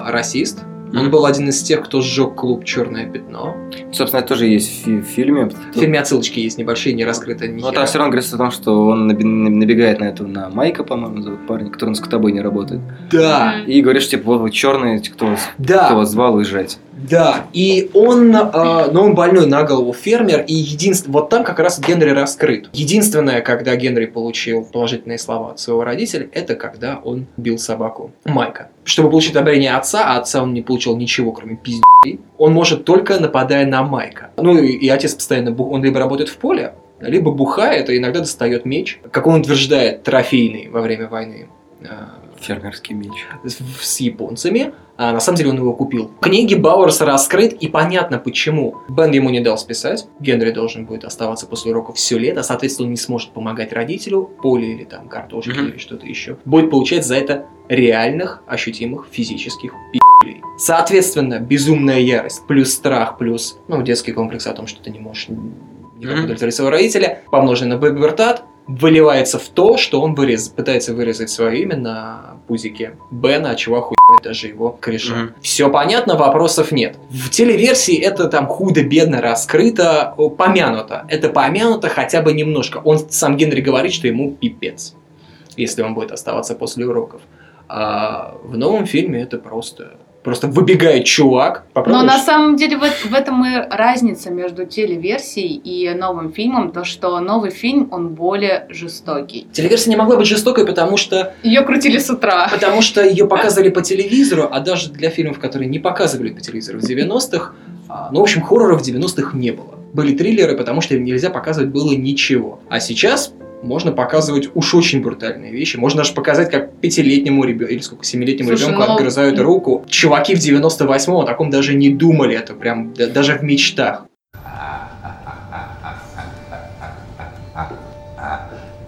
расист. Он был один из тех, кто сжег клуб Черное пятно. Собственно, это тоже есть в фи- в фильме. В фильме отсылочки есть небольшие, не раскрыты хера. там все равно говорится о том, что он набегает на эту, на Майка, по-моему, зовут парня, который на скотобойне работает. Да. И говорит, что, типа, вот вы черные, кто вас, кто да, вас звал уезжать. Да. И он, э, но он больной на голову фермер, и единственное, вот там как раз Генри раскрыт. Единственное, когда Генри получил положительные слова от своего родителя, это когда он бил собаку Майка. Чтобы получить одобрение отца, а отца он не получил ничего, кроме пиздей, он может только нападая на Майка. Ну и, и отец постоянно, бу- он либо работает в поле, либо бухает, и иногда достает меч, как он утверждает, трофейный во время войны э, Фермерский меч. с японцами, а на самом деле он его купил. В книге Бауэрса раскрыт, и понятно почему. Бен ему не дал списать, Генри должен будет оставаться после уроков все лето, соответственно, он не сможет помогать родителю, поле или там картошки Мгм. или что-то еще. Будет получать за это реальных, ощутимых физических пи***лей. Соответственно, безумная ярость, плюс страх, плюс ну, детский комплекс о том, что ты не можешь никак Мгм. удовлетворить своего родителя, помноженный на пубертат, выливается в то, что он вырез, пытается вырезать свое имя на пузике Бена, а чего охуевать даже его кореша. Мгм. Все понятно, вопросов нет. В телеверсии это там худо-бедно раскрыто, помянуто. Это помянуто хотя бы немножко. Он сам Генри говорит, что ему пипец, если он будет оставаться после уроков. А в новом фильме это просто... Просто выбегает чувак. Но попробуешь? на самом деле в, в этом и разница между телеверсией и новым фильмом, то что новый фильм, он более жестокий. Телеверсия не могла быть жестокой, потому что Ее крутили с утра. Потому что ее показывали по телевизору, а даже для фильмов, которые не показывали по телевизору в 90-х, а, ну, в общем, хорроров в 90-х не было. Были триллеры, потому что им нельзя показывать было ничего. А сейчас можно показывать уж очень брутальные вещи. Можно даже показать, как пятилетнему ребенку, или сколько, семилетнему Слушай, ребенку ну- отгрызают руку. Чуваки в 98-м о таком даже не думали, это прям да- даже в мечтах.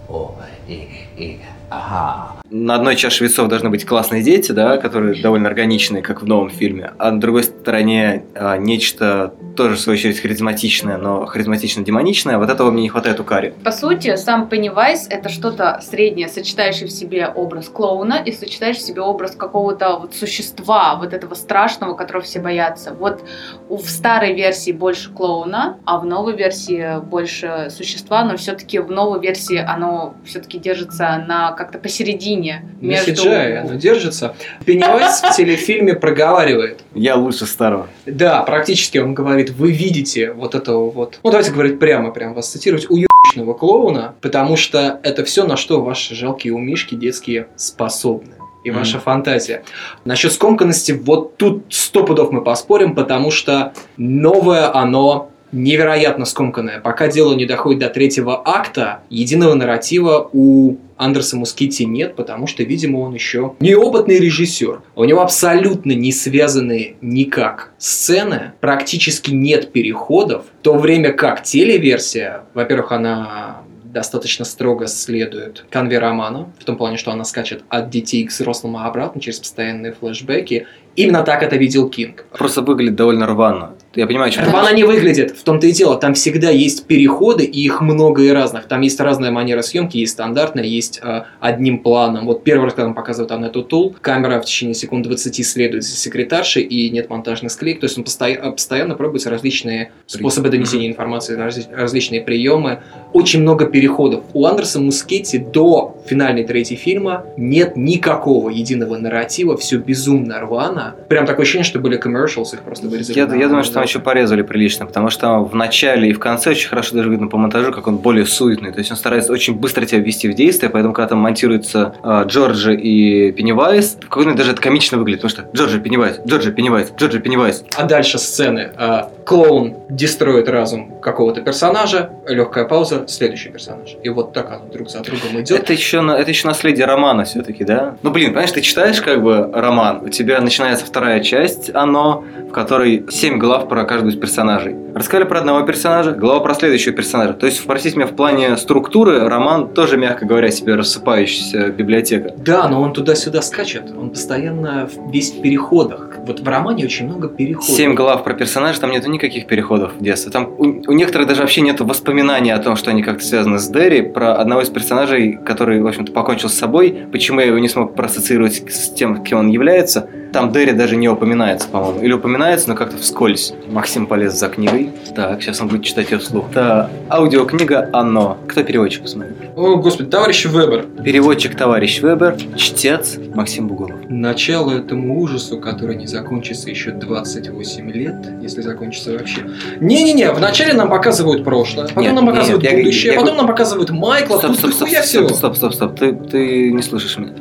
О, и, и, ага. На одной чаше весов должны быть классные дети, да, которые довольно органичные, как в новом фильме, а на другой стороне а, нечто тоже, в свою очередь, харизматичное, но харизматично-демоничное. Вот этого мне не хватает у Кари. По сути, сам Пеннивайз это что-то среднее, сочетающее в себе образ клоуна и сочетающее в себе образ какого-то вот существа, вот этого страшного, которого все боятся. Вот в старой версии больше клоуна, а в новой версии больше существа, но все-таки в новой версии оно все-таки держится на как-то посередине На CGI оно держится. Пеннивайз в телефильме проговаривает. Я лучше старого. Да, практически он говорит, вы видите вот этого вот, ну давайте говорить прямо, прям вас цитировать, уебищного клоуна, потому что это все, на что ваши жалкие умишки детские способны. И Мгм. ваша фантазия. Насчет скомканности, вот тут сто пудов мы поспорим, потому что новое оно невероятно скомканное. Пока дело не доходит до третьего акта, единого нарратива у Андерса Мускетти нет, потому что, видимо, он еще неопытный режиссер. У него абсолютно не связанные никак сцены, практически нет переходов, в то время как телеверсия, во-первых, она достаточно строго следует конве романа, в том плане, что она скачет от детей к взрослым обратно через постоянные флешбеки. Именно так это видел Кинг. Просто выглядит довольно рвано. Я понимаю, что Рвано не выглядит, в том-то и дело. Там всегда есть переходы, и их много и разных. Там есть разная манера съемки, есть стандартная, есть э, одним планом. Вот первый раз, когда нам показывают Анетту Тул, камера в течение секунд 20 следует за секретаршей, и нет монтажных склеек. То есть он постоя- постоянно пробуются различные способы донесения информации, разли- различные приемы. Очень много переходов. У Андерса Мускетти до финальной трети фильма нет никакого единого нарратива, все безумно рвано. Прям такое ощущение, что были commercials, их просто вырезали. Я, на- я думаю, что там еще порезали прилично, потому что там в начале и в конце очень хорошо даже видно по монтажу, как он более суетный. То есть он старается очень быстро тебя ввести в действие, поэтому когда там монтируются э, Джорджи и Пеннивайз, в какой-то даже это комично выглядит, потому что Джорджи Пеннивайз, Джорджи Пеннивайз, Джорджи Пеннивайз. А дальше сцены. А, Клоун дестроит разум какого-то персонажа, легкая пауза, следующий персонаж. И вот так оно друг за другом идет. Это еще, это еще наследие романа все-таки, да? Ну, блин, понимаешь, ты читаешь как бы роман, у тебя начинается вторая часть, оно, в которой семь глав про каждого из персонажей. Рассказали про одного персонажа, глава про следующего персонажа. То есть, простите меня, в плане структуры роман тоже, мягко говоря, себе рассыпающаяся библиотека. Да, но он туда-сюда скачет. Он постоянно весь в переходах. Вот в романе очень много переходов. Семь глав про персонажа, там нету никаких переходов в детстве. Там у, у некоторых даже вообще нет воспоминаний о том, что они как-то связаны с Дерри, про одного из персонажей, который, в общем-то, покончил с собой. Почему я его не смог проассоциировать с тем, кем он является. Там Дерри даже не упоминается, по-моему. Или упоминается, но как-то вскользь. Максим полез за книгой. Так, сейчас он будет читать ее вслух. Это аудиокнига «Оно». Кто переводчик, посмотри? О, господи, товарищ Вебер. Переводчик товарищ Вебер, чтец Максим Буголов. Начало этому ужасу, который не закончится еще 28 лет, если закончится вообще. Не-не-не, вначале нам показывают прошлое, потом Нет, нам нет, показывают я- будущее, я- потом нам показывают Майкла, Стоп, тут стоп, стоп, стоп, стоп, стоп, стоп, ты, ты не слышишь меня.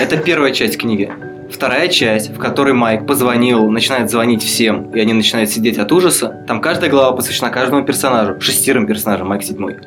Это первая часть книги. Вторая часть, в которой Майк позвонил, начинает звонить всем, и они начинают сидеть от ужаса. Там каждая глава посвящена каждому персонажу, шестерым персонажам, Майк седьмой.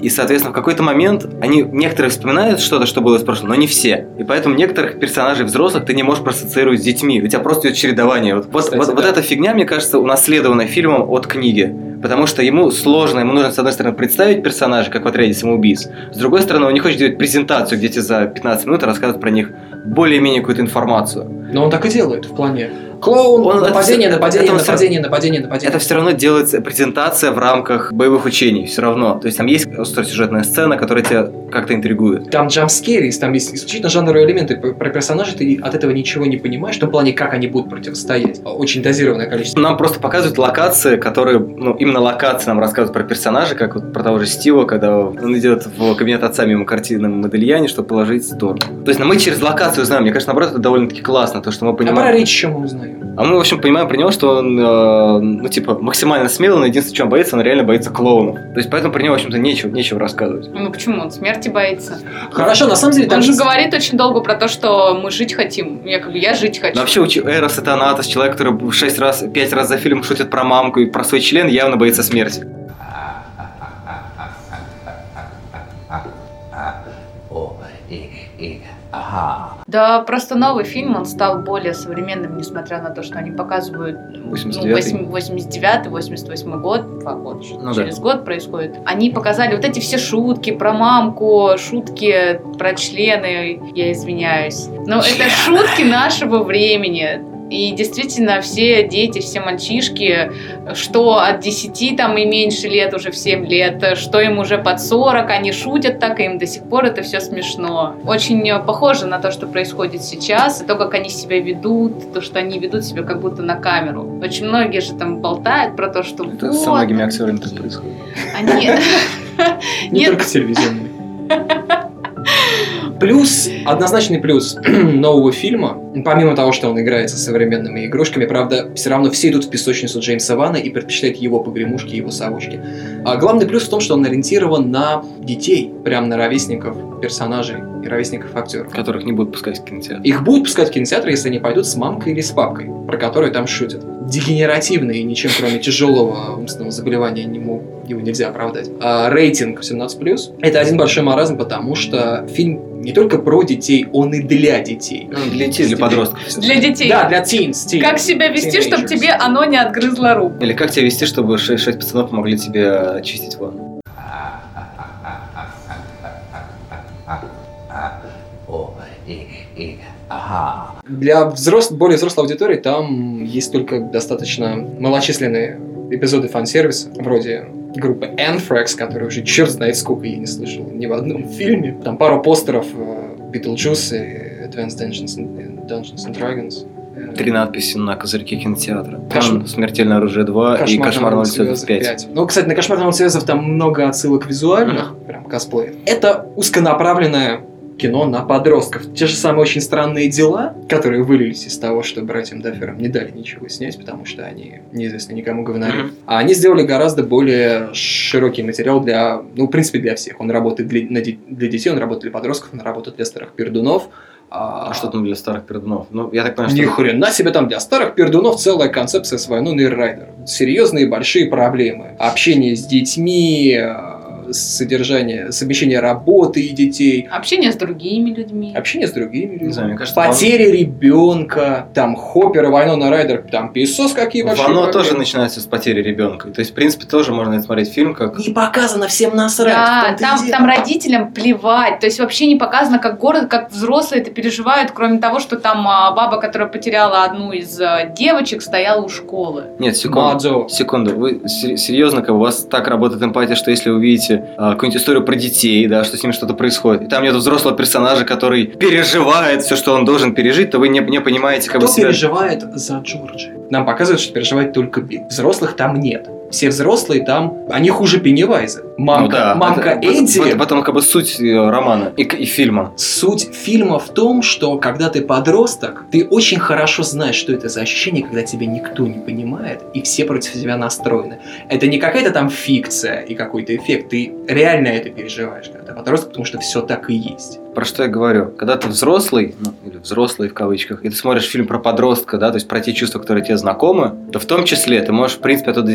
И, соответственно, в какой-то момент они некоторые вспоминают что-то, что было из прошлого, но не все. И поэтому некоторых персонажей взрослых ты не можешь проассоциировать с детьми. У тебя просто идет чередование. Вот, вот, Кстати, вот, вот да. эта фигня, мне кажется, унаследована фильмом от книги. Потому что ему сложно, ему нужно, с одной стороны, представить персонажей, как в отряде самоубийц. С другой стороны, он не хочет делать презентацию, где тебе за 15 минут рассказывают про них более-менее какую-то информацию. Но он так и делает в плане. Клоун, Он- это нападение, всё- нападение, это он всё- нападение, нападение, нападение. Это все равно делается презентация в рамках боевых учений, все равно. То есть там есть остросюжетная сцена, которая тебя как-то интригует. Там джампскерис, там есть исключительно жанровые элементы. Про персонажей ты от этого ничего не понимаешь, в том плане, как они будут противостоять. Очень дозированное количество. Нам просто показывают локации, которые, ну, именно локации нам рассказывают про персонажа, как вот про того же Стива, когда он идет в кабинет отца мимо картины Модельяне, чтобы положить торт. То есть ну, мы через локацию знаем. Мне кажется, наоборот, это довольно-таки классно, то, что мы А про понимаем. еще мы узнаем. А мы, в общем, понимаем про него, что он, э, ну, типа, максимально смелый, но единственное, чем он боится, он реально боится клоунов. То есть, поэтому про него, в общем-то, нечего, нечего рассказывать. Ну почему? Он смерти боится. Хорошо, на самом деле, Он же говорит очень долго про то, что мы жить хотим. Я как бы, я жить хочу. Но вообще, учи- Эрос это Анатос, человек, который шесть раз, пять раз за фильм шутит про мамку и про свой член, явно боится смерти. О, и, и, ага. Да, просто новый фильм, он стал более современным, несмотря на то, что они показывают ну, 89-й. 89 88 год, два года, Ну да. через год происходит. Они показали вот эти все шутки про мамку, шутки про члены, я извиняюсь. Но это шутки нашего времени. И действительно, все дети, все мальчишки, что от 10 там и меньше лет, уже в 7 лет, что им уже под 40, они шутят так, и им до сих пор это все смешно. Очень похоже на то, что происходит сейчас, и то, как они себя ведут, то, что они ведут себя как будто на камеру. Очень многие же там болтают про то, что Это вот, со многими актерами так происходит. они... не только телевизионные. Плюс, однозначный плюс нового фильма, помимо того, что он играет со современными игрушками, правда, все равно все идут в песочницу Джеймса Вана и предпочитают его погремушки, его совочки. А главный плюс в том, что он ориентирован на детей, прям на ровесников персонажей и ровесников актеров. Которых не будут пускать в кинотеатр. Их будут пускать в кинотеатры, если они пойдут с мамкой или с папкой, про которые там шутят. Дегенеративные, и ничем кроме тяжелого умственного заболевания не мог, его нельзя оправдать. А рейтинг 17+. Это один большой маразм, потому что фильм не только про детей, он и для детей. Ну, для детей, для подростков. для детей. Да, для teens. teens. Как себя вести, чтобы тебе оно не отгрызло руку? Или как тебя вести, чтобы шесть, шесть пацанов помогли тебе очистить ванну? Ага. Для взрос... более взрослой аудитории там есть только достаточно малочисленные эпизоды фан-сервиса, вроде группы Anthrax, которая уже черт знает сколько я не слышал ни в одном фильме. Там пару постеров э, Beetlejuice и Advanced Dungeons and, Dungeons and Dragons. Э, Три надписи на козырьке кинотеатра. Кошмар. Там «Смертельное оружие 2» и «Кошмар на улице улице 5». Ну, кстати, на «Кошмар на улице Вязов» там много отсылок визуальных, прям косплея. Это узконаправленное кино на подростков. Те же самые очень странные дела, которые вылились из того, что братьям Дафферам не дали ничего снять, потому что они неизвестно никому говнари. Мгм. А они сделали гораздо более широкий материал для, ну, в принципе, для всех. Он работает для, для детей, он работает для подростков, он работает для старых пердунов. А что там для старых пердунов? Ну, я так понимаю, Ни что... хрена себе там для старых пердунов целая концепция своя, ну, Нейррайдер. Серьезные большие проблемы. Общение с детьми, э, содержание, совмещение работы и детей, Общение с другими людьми. общение с другими людьми. Не знаю, мне кажется, Потеря ребенка, там Хоппер и Вайнона Райдер, там писос какие большие Вано проблемы. тоже начинается с потери ребенка. То есть, в принципе, тоже можно смотреть фильм как... Не показано всем насрать. Да, там, там родителям плевать. То есть вообще не показано, как город, как взрослые это переживают, кроме того, что там а, баба, которая потеряла одну из а, девочек, стояла у школы. Нет, секунду. Мадзо. Секунду, вы се- серьезно, как у вас так работает эмпатия, что если вы видите а, какую-нибудь историю про детей, да, что с ними что-то происходит, и там нет взрослого персонажа, который переживает все, что он должен пережить, то вы не, не понимаете, как Кто бы себя... переживает за Джорджи? Нам показывают, что переживает только Билл. Взрослых там нет. Все взрослые там, они хуже Пеннивайза. Мамка, Ну да, мамка это- Эдди. Вот, потом как бы суть э, романа и, и фильма. Суть фильма в том, что когда ты подросток, ты очень хорошо знаешь, что это за ощущение, когда тебя никто не понимает и все против тебя настроены. Это не какая-то там фикция и какой-то эффект, ты реально это переживаешь, когда ты подросток, потому что все так и есть. Про что я говорю? Когда ты взрослый, ну, или взрослый в кавычках, и ты смотришь фильм про подростка, да, то есть про те чувства, которые тебе знакомы, то в том числе ты можешь, в принципе, оттуда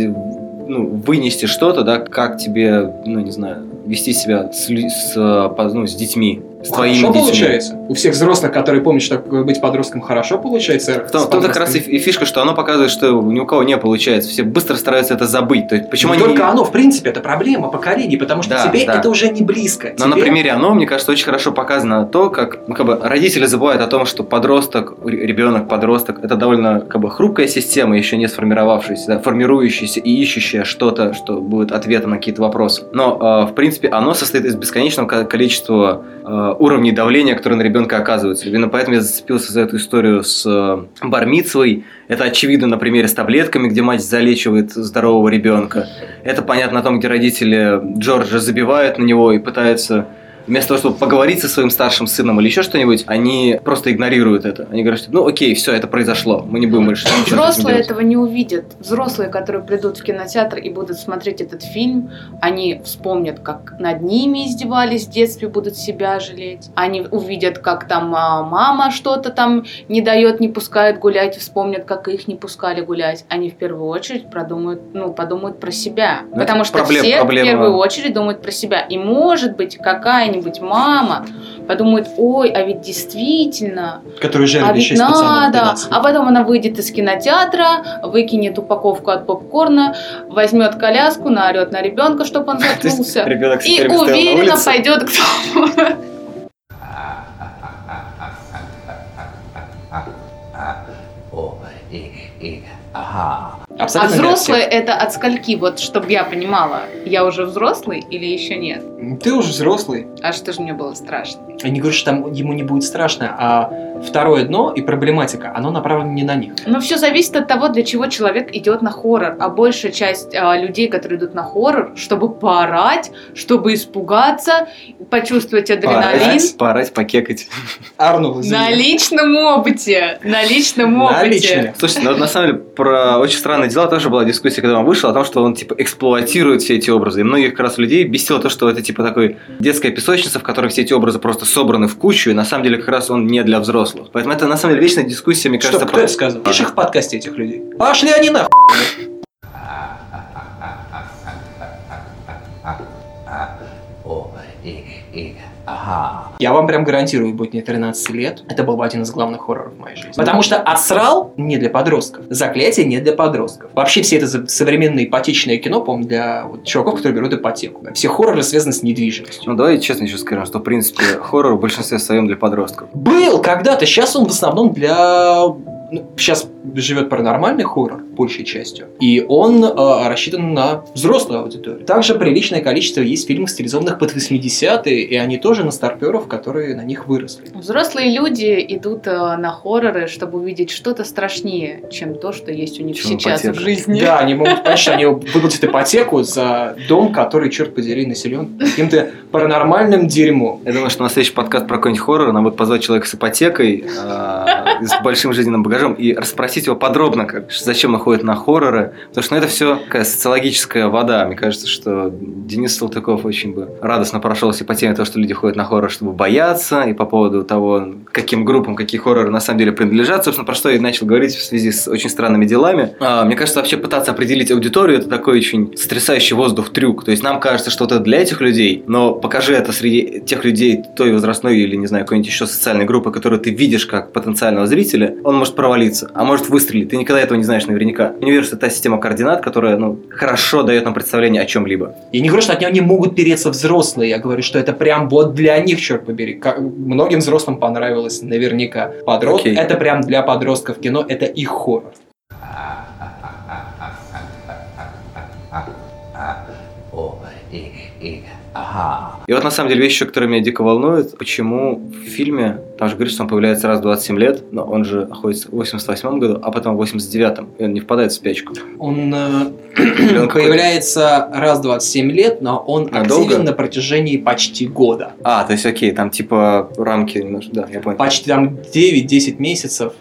ну, вынести что-то, да, как тебе, ну, не знаю, вести себя с, с, по- ну, с детьми, с твоими хорошо детьми. получается. У всех взрослых, которые помнят, что такое быть подростком, хорошо получается. В том, как раз и, и фишка, что оно показывает, что ни у кого не получается. Все быстро стараются это забыть. То есть, почему не они... только оно, в принципе, это проблема поколений, потому что Да, тебе да. это уже не близко. Но на Тебе- примере оно, мне кажется, очень хорошо показано то, как ну, как бы, родители забывают о том, что подросток, ребенок, подросток, это довольно как бы, хрупкая система, еще не сформировавшаяся, да, формирующаяся и ищущая что-то, что будет ответом на какие-то вопросы. Но, э, в принципе, оно состоит из бесконечного ко- количества э, уровней давления, которые на ребенка оказываются. Именно поэтому я зацепился за эту историю с э, бармицвой. Это очевидно на примере с таблетками, где мать залечивает здорового ребенка. Это понятно на том, где родители Джорджа забивают на него и пытаются вместо того, чтобы поговорить со своим старшим сыном или еще что-нибудь, они просто игнорируют это. Они говорят, что ну окей, все, это произошло, мы не будем больше ничего Взрослые делать». этого не увидят. Взрослые, которые придут в кинотеатр и будут смотреть этот фильм, они вспомнят, как над ними издевались в детстве, будут себя жалеть. Они увидят, как там а, мама что-то там не дает, не пускает гулять, и вспомнят, как их не пускали гулять. Они в первую очередь продумают, ну, подумают про себя. Ну, Потому что проблем- все проблема- в первую очередь думают про себя. И может быть какая-нибудь мама подумает, ой, а ведь действительно, Который а ведь 6 пацанов надо. 12. А потом она выйдет из кинотеатра, выкинет упаковку от попкорна, возьмет коляску, наорет на ребенка, чтобы он заткнулся. И уверенно пойдет к дому. О, и, и, ага. А Абсолютно для взрослые это от скольки? Вот, чтобы я понимала, я уже взрослый или еще нет? Ты уже взрослый. А что же мне было страшно? Я не говорю, что там ему не будет страшно, а второе дно и проблематика, оно направлено не на них. Но все зависит от того, для чего человек идет на хоррор. А большая часть а, людей, которые идут на хоррор, чтобы поорать, чтобы испугаться, почувствовать адреналин. Поорать, поорать, покекать. Извини. На личном опыте. На личном На опыте. личном. Слушайте, ну на самом деле про очень странные дела тоже была дискуссия, когда он вышел, о том, что он типа эксплуатирует все эти образы. И многих как раз людей бесило то, что это типа такой детская песочница, в которой все эти образы просто собраны в кучу, и на самом деле как раз он не для взрослых. Поэтому это на самом деле вечная дискуссия, мне Что, кажется, кто это сказал? Видишь их в подкасте этих людей? Пошли они нахуй. Ага. Я вам прям гарантирую, будет мне 13 лет, это был бы один из главных хорроров в моей жизни. Потому что «Асрал» не для подростков, «Заклятие» не для подростков. Вообще все это современное ипотечное кино, по-моему, для вот чуваков, которые берут ипотеку. Все хорроры связаны с недвижимостью. Ну, давай честно еще скажем, что, в принципе, хоррор в большинстве своем для подростков. Был когда-то, сейчас он в основном для... сейчас живет паранормальный хоррор, большей частью, и он э, рассчитан на взрослую аудиторию. Также приличное количество есть фильмов, стилизованных под 80-е, и они тоже на старперов, которые на них выросли. Взрослые люди идут э, на хорроры, чтобы увидеть что-то страшнее, чем то, что есть у них Чем сейчас ипотека. в жизни. Да, они могут понять, что они выплатят ипотеку за дом, который, черт подери, населен каким-то паранормальным дерьмом. Я думаю, что на следующий подкаст про какой-нибудь хоррор нам будет позвать человека с ипотекой, э, с большим жизненным багажом, и расспросить его подробно, как, зачем он ходит на хорроры. Потому что ну, это все такая социологическая вода. Мне кажется, что Денис Салтыков очень бы радостно прошелся по теме того, что люди ходят на хоррор, чтобы бояться, и по поводу того, каким группам, какие хорроры на самом деле принадлежат. Собственно, про что я и начал говорить в связи с очень странными делами. А, мне кажется, вообще пытаться определить аудиторию, это такой очень сотрясающий воздух трюк. То есть нам кажется, что это для этих людей, но покажи это среди тех людей той возрастной или, не знаю, какой-нибудь еще социальной группы, которую ты видишь как потенциального зрителя, он может провалиться, а может выстрелить. Ты никогда этого не знаешь наверняка. Что это та система координат, которая ну, хорошо дает нам представление о чем-либо. Я не говорю, что от него не могут переться взрослые, я говорю, что это прям вот для них, черт побери. Как- многим взрослым понравилось наверняка. Подростки, это прям для подростков кино, это их хоррор. Ага. И вот на самом деле вещь, еще, которая меня дико волнует, почему в фильме, там же говорится, что он появляется раз в 27 лет, но он же находится в 88 году, а потом в 89 и он не впадает в спячку. Он э, какой-то- появляется раз в 27 лет, но он Надолго? активен на протяжении почти года. А, то есть окей, там типа рамки немножко, да, я понял. Почти там 9-10 месяцев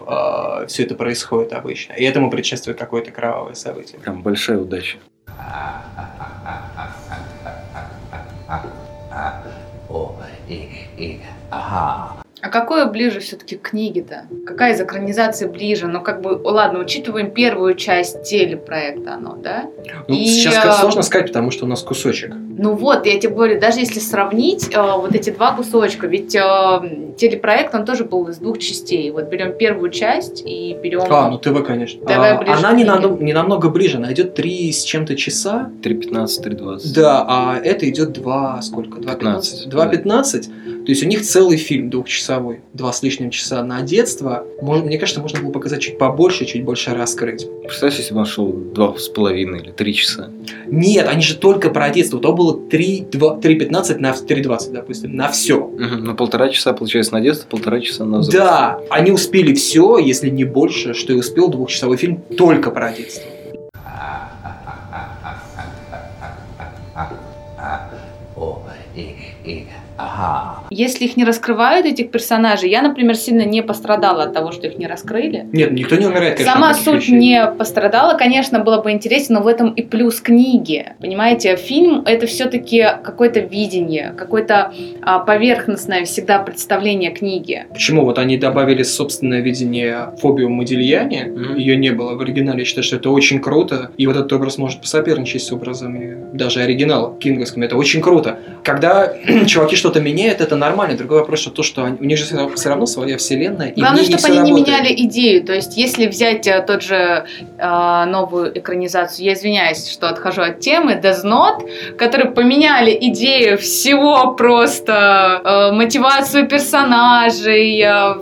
все это происходит обычно. И этому предшествует какое-то кровавое событие. Прям большая удача. О, и, и, ага. А какое ближе все-таки к книге-то? Какая из экранизаций ближе? Ну, как бы, ладно, учитываем первую часть телепроекта, оно, да? Ну, И, сейчас э, сложно сказать, потому что у нас кусочек. Ну вот, я тебе говорю, даже если сравнить э, вот эти два кусочка, ведь э, телепроект, он тоже был из двух частей. Вот берем первую часть и берем... А, ну ТВ, конечно. Давай А, ближе она не, надо- не намного ближе, она идет 3 с чем-то часа. 3.15, 3.20. Да, а это идет 2, сколько? 2.15? 15, 2.15. То есть у них целый фильм двухчасовой, два с лишним часа на детство. Мож- мне кажется, можно было показать чуть побольше, чуть больше раскрыть. Представляешь, если бы он шел два с половиной или три часа. Нет, они же только про детство. То было 3, 2, 3.15 на 3.20, допустим, на все. Мгм, Ну, полтора часа, получается, на детство, полтора часа на взрослое. Да, они успели все, если не больше, что и успел двухчасовой фильм только про детство. Ага. Если их не раскрывают, этих персонажей, я, например, сильно не пострадала от того, что их не раскрыли. Нет, никто не умирает, конечно. Сама суть вещей. не пострадала, конечно, было бы интересно, но в этом и плюс книги. Понимаете, фильм это все-таки какое-то видение, какое-то а, поверхностное всегда представление книги. Почему вот они добавили собственное видение фобию Модильяне? Мгм. Ее не было в оригинале. Я считаю, что это очень круто. И вот этот образ может посоперничать с образами даже оригинала кинговскими. Это очень круто. Когда чуваки что-то меняют, это нормально. Другой вопрос, что то, что они- у них же все равно своя вселенная. и Главное, не чтобы они не работает. меняли идею. То есть, если взять э, тот же э, новую экранизацию, я извиняюсь, что отхожу от темы, Death Note, которые поменяли идею всего просто, э, мотивацию персонажей, э,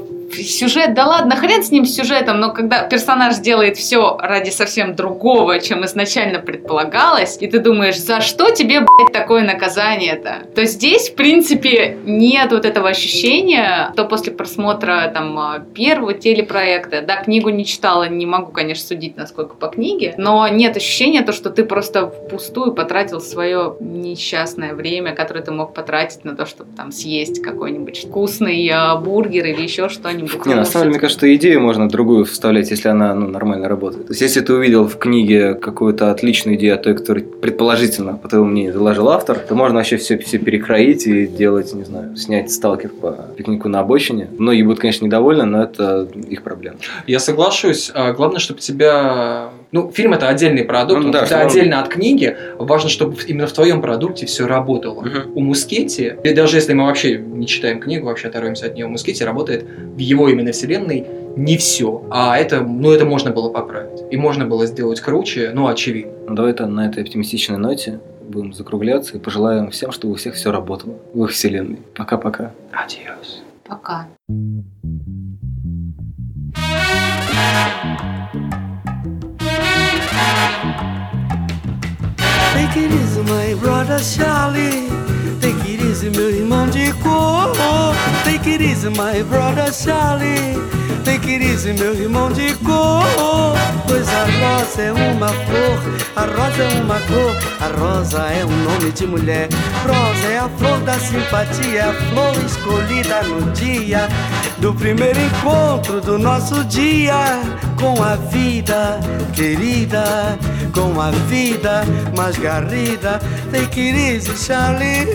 сюжет, да ладно, хрен с ним с сюжетом, но когда персонаж делает все ради совсем другого, чем изначально предполагалось, и ты думаешь, за что тебе, блядь, такое наказание-то? То здесь, в принципе, нет вот этого ощущения, то после просмотра там а, первого телепроекта, да, книгу не читала, не могу, конечно, судить, насколько по книге, но нет ощущения то, что ты просто впустую потратил свое несчастное время, которое ты мог потратить на то, чтобы там съесть какой-нибудь вкусный а, бургер или еще что-нибудь. Не, на самом деле, мне кажется, идею можно другую вставлять, если она ну, нормально работает. То есть, если ты увидел в книге какую-то отличную идею, о той, которую предположительно, по твоему мнению, заложил автор, то можно вообще все, все перекроить и делать, не знаю, снять сталкер по пикнику на обочине. Многие будут, конечно, недовольны, но это их проблема. Я соглашусь. А, Главное, чтобы тебя Ну, фильм это отдельный продукт, Ну он да, всегда отдельно от книги. Важно, чтобы именно в твоем продукте все работало. Мгм. У Мускетти, и даже если мы вообще не читаем книгу, вообще оторвемся от нее, у Мускетти работает в его именно вселенной не все. А это, ну, это можно было поправить. И можно было сделать круче, ну, очевидно. Давай это на этой оптимистичной ноте будем закругляться и пожелаем всем, чтобы у всех все работало в их вселенной. Пока-пока. Адиос. Пока. Take it easy, my brother Charlie. Take it easy, meu irmão de cor. Take it easy, my brother Charlie. Take it easy, meu irmão de cor. Pois a rosa é uma flor, a rosa é uma cor, a rosa é um nome de mulher. Rosa é a flor da simpatia, a flor escolhida no dia do primeiro encontro do nosso dia com a vida querida, com a vida mais garrida. Take it easy, Charlie.